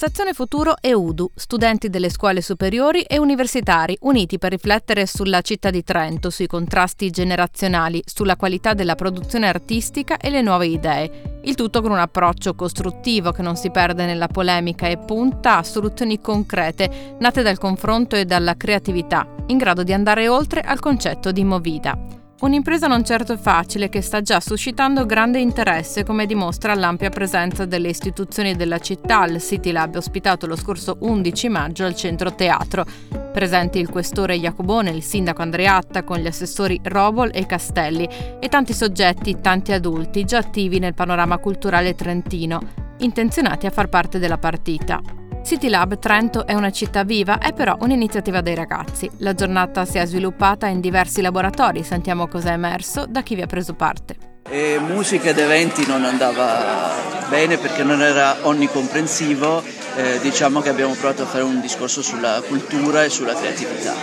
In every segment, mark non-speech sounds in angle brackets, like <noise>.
Stazione Futuro e UDU, studenti delle scuole superiori e universitari uniti per riflettere sulla città di Trento, sui contrasti generazionali, sulla qualità della produzione artistica e le nuove idee. Il tutto con un approccio costruttivo che non si perde nella polemica e punta a soluzioni concrete, nate dal confronto e dalla creatività, in grado di andare oltre al concetto di movida. Un'impresa non certo facile che sta già suscitando grande interesse come dimostra l'ampia presenza delle istituzioni della città al City Lab ospitato lo scorso 11 maggio al Centro Teatro. Presenti il questore Jacobone, il sindaco Andreatta con gli assessori Robol e Castelli e tanti soggetti, tanti adulti già attivi nel panorama culturale trentino, intenzionati a far parte della partita. City Lab Trento è una città viva, è però un'iniziativa dei ragazzi. La giornata si è sviluppata in diversi laboratori, sentiamo cosa è emerso da chi vi ha preso parte. E musica ed eventi non andava bene perché non era onnicomprensivo, eh, diciamo che abbiamo provato a fare un discorso sulla cultura e sulla creatività,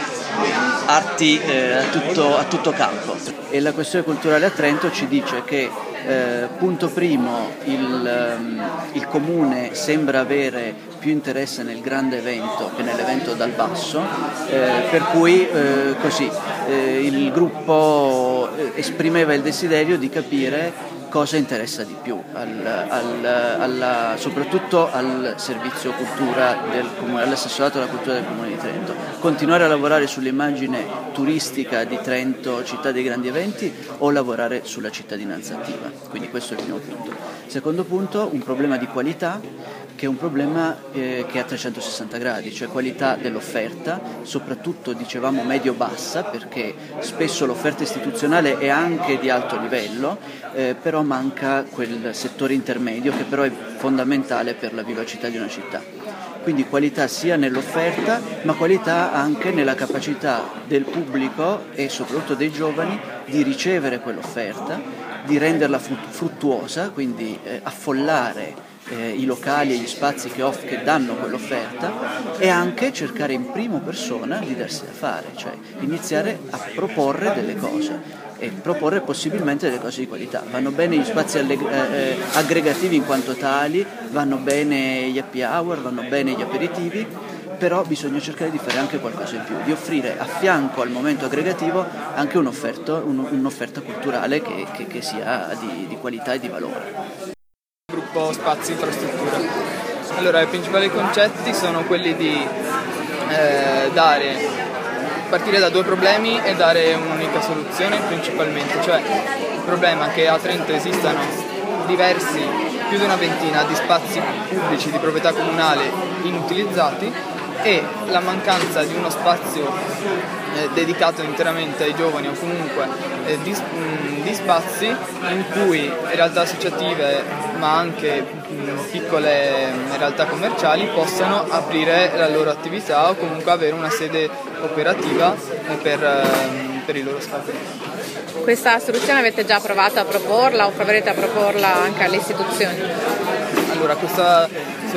arti eh, a, tutto, a tutto campo. E la questione culturale a Trento ci dice che eh, punto primo, il, um, il, comune sembra avere più interesse nel grande evento che nell'evento dal basso, eh, per cui eh, così, eh, il gruppo eh, esprimeva il desiderio di capire cosa interessa di più, al, al, alla, soprattutto al servizio cultura del comune, all'assessorato alla cultura del comune di Trento. Continuare a lavorare sull'immagine turistica di Trento, città dei grandi eventi, o lavorare sulla cittadinanza attiva. Quindi questo è il primo punto. Secondo punto, un problema di qualità che è un problema eh, che è a 360 gradi, cioè qualità dell'offerta, soprattutto dicevamo medio-bassa, perché spesso l'offerta istituzionale è anche di alto livello, eh, però manca quel settore intermedio che però è fondamentale per la vivacità di una città. Quindi qualità sia nell'offerta, ma qualità anche nella capacità del pubblico e soprattutto dei giovani di ricevere quell'offerta, di renderla fruttuosa, quindi eh, affollare eh, i locali e gli spazi che, off- che, danno quell'offerta e anche cercare in prima persona di darsi da fare, cioè iniziare a proporre delle cose e proporre possibilmente delle cose di qualità. Vanno bene gli spazi alleg- eh, eh, aggregativi in quanto tali, vanno bene gli happy hour, vanno bene gli aperitivi, però bisogna cercare di fare anche qualcosa in più, di offrire a fianco al momento aggregativo anche un'offerta, un'offerta culturale che, che, che sia di, di qualità e di valore gruppo spazi infrastruttura. Allora, i principali concetti sono quelli di eh, dare, partire da due problemi e dare un'unica soluzione principalmente, cioè il problema che a Trento esistano diversi, più di una ventina di spazi pubblici di proprietà comunale inutilizzati e la mancanza di uno spazio eh, dedicato interamente ai giovani o comunque eh, di, mh, di, spazi in cui realtà associative ma anche mh, piccole mh, realtà commerciali possano aprire la loro attività o comunque avere una sede operativa eh, per, per i loro scopi. Questa soluzione avete già provato a proporla o proverete a proporla anche alle istituzioni? Allora, questa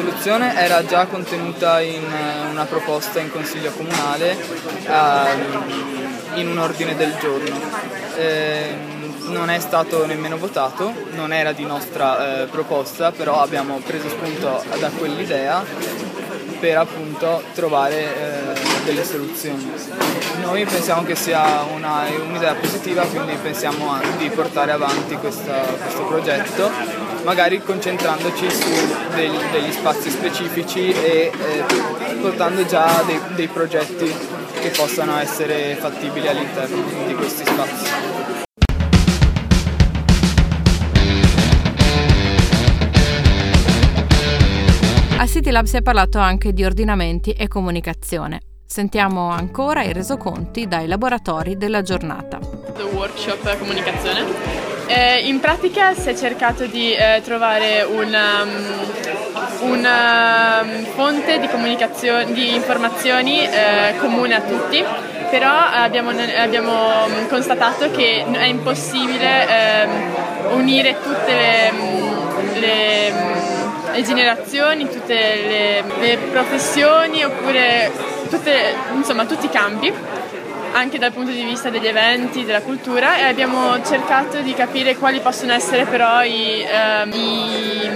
soluzione era già contenuta in eh, una proposta in consiglio comunale uh, in un ordine del giorno. Eh, non è stato nemmeno votato, non era di nostra eh, proposta, però abbiamo preso spunto da quell'idea per appunto trovare eh, delle soluzioni. Noi pensiamo che sia una, un'idea positiva, quindi pensiamo di portare avanti questa, questo progetto, magari concentrandoci su degli, degli spazi specifici e eh, portando già dei, dei progetti che possano essere fattibili all'interno di questi spazi. A City Lab si è parlato anche di ordinamenti e comunicazione. Sentiamo ancora i resoconti dai laboratori della giornata. The workshop comunicazione. Eh, in pratica si è cercato di eh, trovare una, um, una um, fonte di, di informazioni eh, comune a tutti, però abbiamo, abbiamo, constatato che è impossibile ehm, unire tutte le le, mm, le generazioni, tutte le, le professioni oppure tutte, insomma, tutti i campi anche dal punto di vista degli eventi, della cultura e abbiamo cercato di capire quali possono essere però i, ehm, i,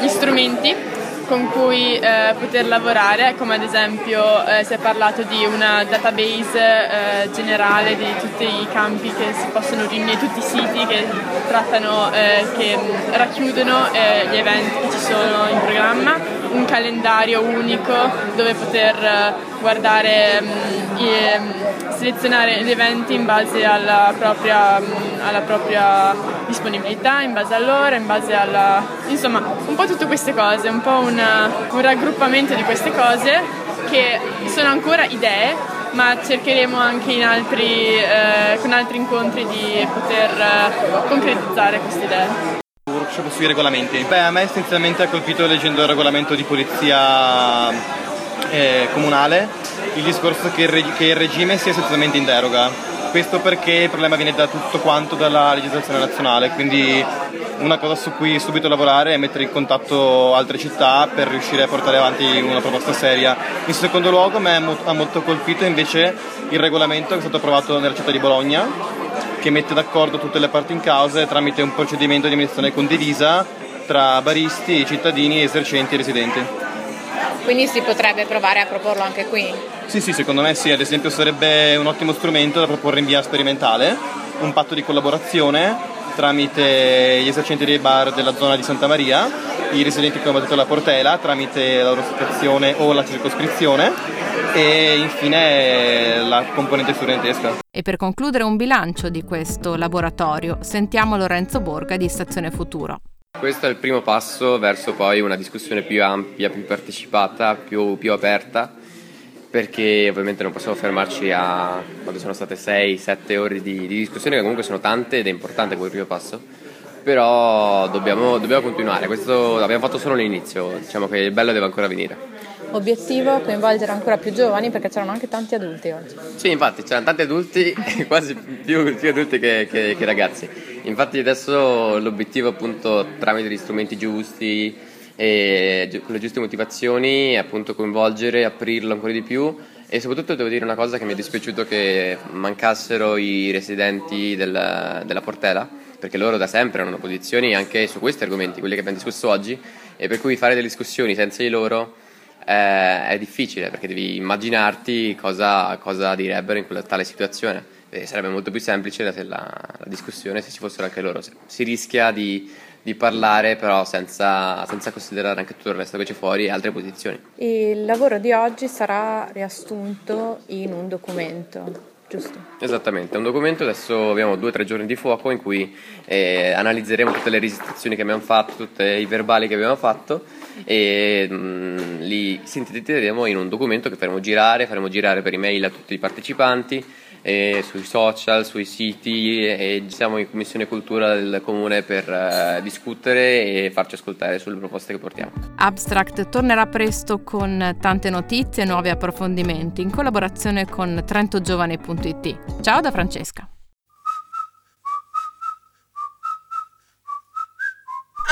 gli strumenti con cui eh, poter lavorare, come ad esempio eh, si è parlato di una database eh, generale di tutti i campi che si possono riunire, tutti i siti che trattano, eh, che racchiudono eh, gli eventi che ci sono in programma, un calendario unico dove poter eh, guardare, mh, e, mh, selezionare gli eventi in base alla propria, alla propria disponibilità, in base all'ora, in base alla... insomma un po' tutte queste cose, un po' un, un raggruppamento di queste cose che sono ancora idee ma cercheremo anche altri, eh, con altri incontri di poter eh, concretizzare queste idee. workshop sui regolamenti. Beh, a me essenzialmente ha colpito leggendo il regolamento di polizia eh, comunale il discorso che il, reg- che il regime sia essenzialmente in deroga. Questo perché il problema viene da tutto quanto dalla legislazione nazionale, quindi una cosa su cui subito lavorare è mettere in contatto altre città per riuscire a portare avanti una proposta seria. In secondo luogo a me ha mo- ha molto colpito invece il regolamento che è stato approvato nella città di Bologna, che mette d'accordo tutte le parti in causa tramite un procedimento di amministrazione condivisa tra baristi, cittadini, esercenti e residenti. Quindi si potrebbe provare a proporlo anche qui. Sì, sì, secondo me sì, ad esempio sarebbe un ottimo strumento da proporre in via sperimentale, un patto di collaborazione tramite gli esercenti dei bar della zona di Santa Maria, i residenti che hanno battuto la Portela tramite la loro associazione o la circoscrizione e infine la componente studentesca. E per concludere un bilancio di questo laboratorio, sentiamo Lorenzo Borga di Stazione Futuro. Questo è il primo passo verso poi una discussione più ampia, più partecipata, più, più aperta, perché ovviamente non possiamo fermarci a quando sono state 6-7 ore di, di discussione, che comunque sono tante ed è importante quel primo passo, però dobbiamo, dobbiamo continuare, questo abbiamo fatto solo l'inizio, diciamo che il bello deve ancora venire. Obiettivo coinvolgere ancora più giovani perché c'erano anche tanti adulti oggi. Sì, infatti c'erano tanti adulti, <laughs> quasi più, più adulti che, che- che ragazzi. Infatti adesso l'obiettivo appunto tramite gli strumenti giusti e con le giuste motivazioni è appunto coinvolgere, aprirlo ancora di più e soprattutto devo dire una cosa che mi è dispiaciuto che mancassero i residenti del- della Portela perché loro da sempre hanno posizioni anche su questi argomenti, quelli che abbiamo discusso oggi e per cui fare delle discussioni senza di loro eh, è difficile perché devi immaginarti cosa, cosa direbbero in quella tale situazione. E sarebbe molto più semplice la, la- la discussione se ci fossero anche loro. Si rischia di, di parlare però senza, senza considerare anche tutto il resto che c'è fuori e altre posizioni. Il lavoro di oggi sarà riassunto in un documento, giusto? Esattamente, è un documento, adesso abbiamo due o tre giorni di fuoco in cui eh, analizzeremo tutte le registrazioni che abbiamo fatto, tutti i verbali che abbiamo fatto e mm, li sintetizzeremo in un documento che faremo girare, faremo girare per email a tutti i partecipanti, e sui social, sui siti e siamo in Commissione Cultura del Comune per eh, discutere e farci ascoltare sulle proposte che portiamo. Abstract tornerà presto con tante notizie e nuovi approfondimenti in collaborazione con trentogiovane.it. Ciao da Francesca.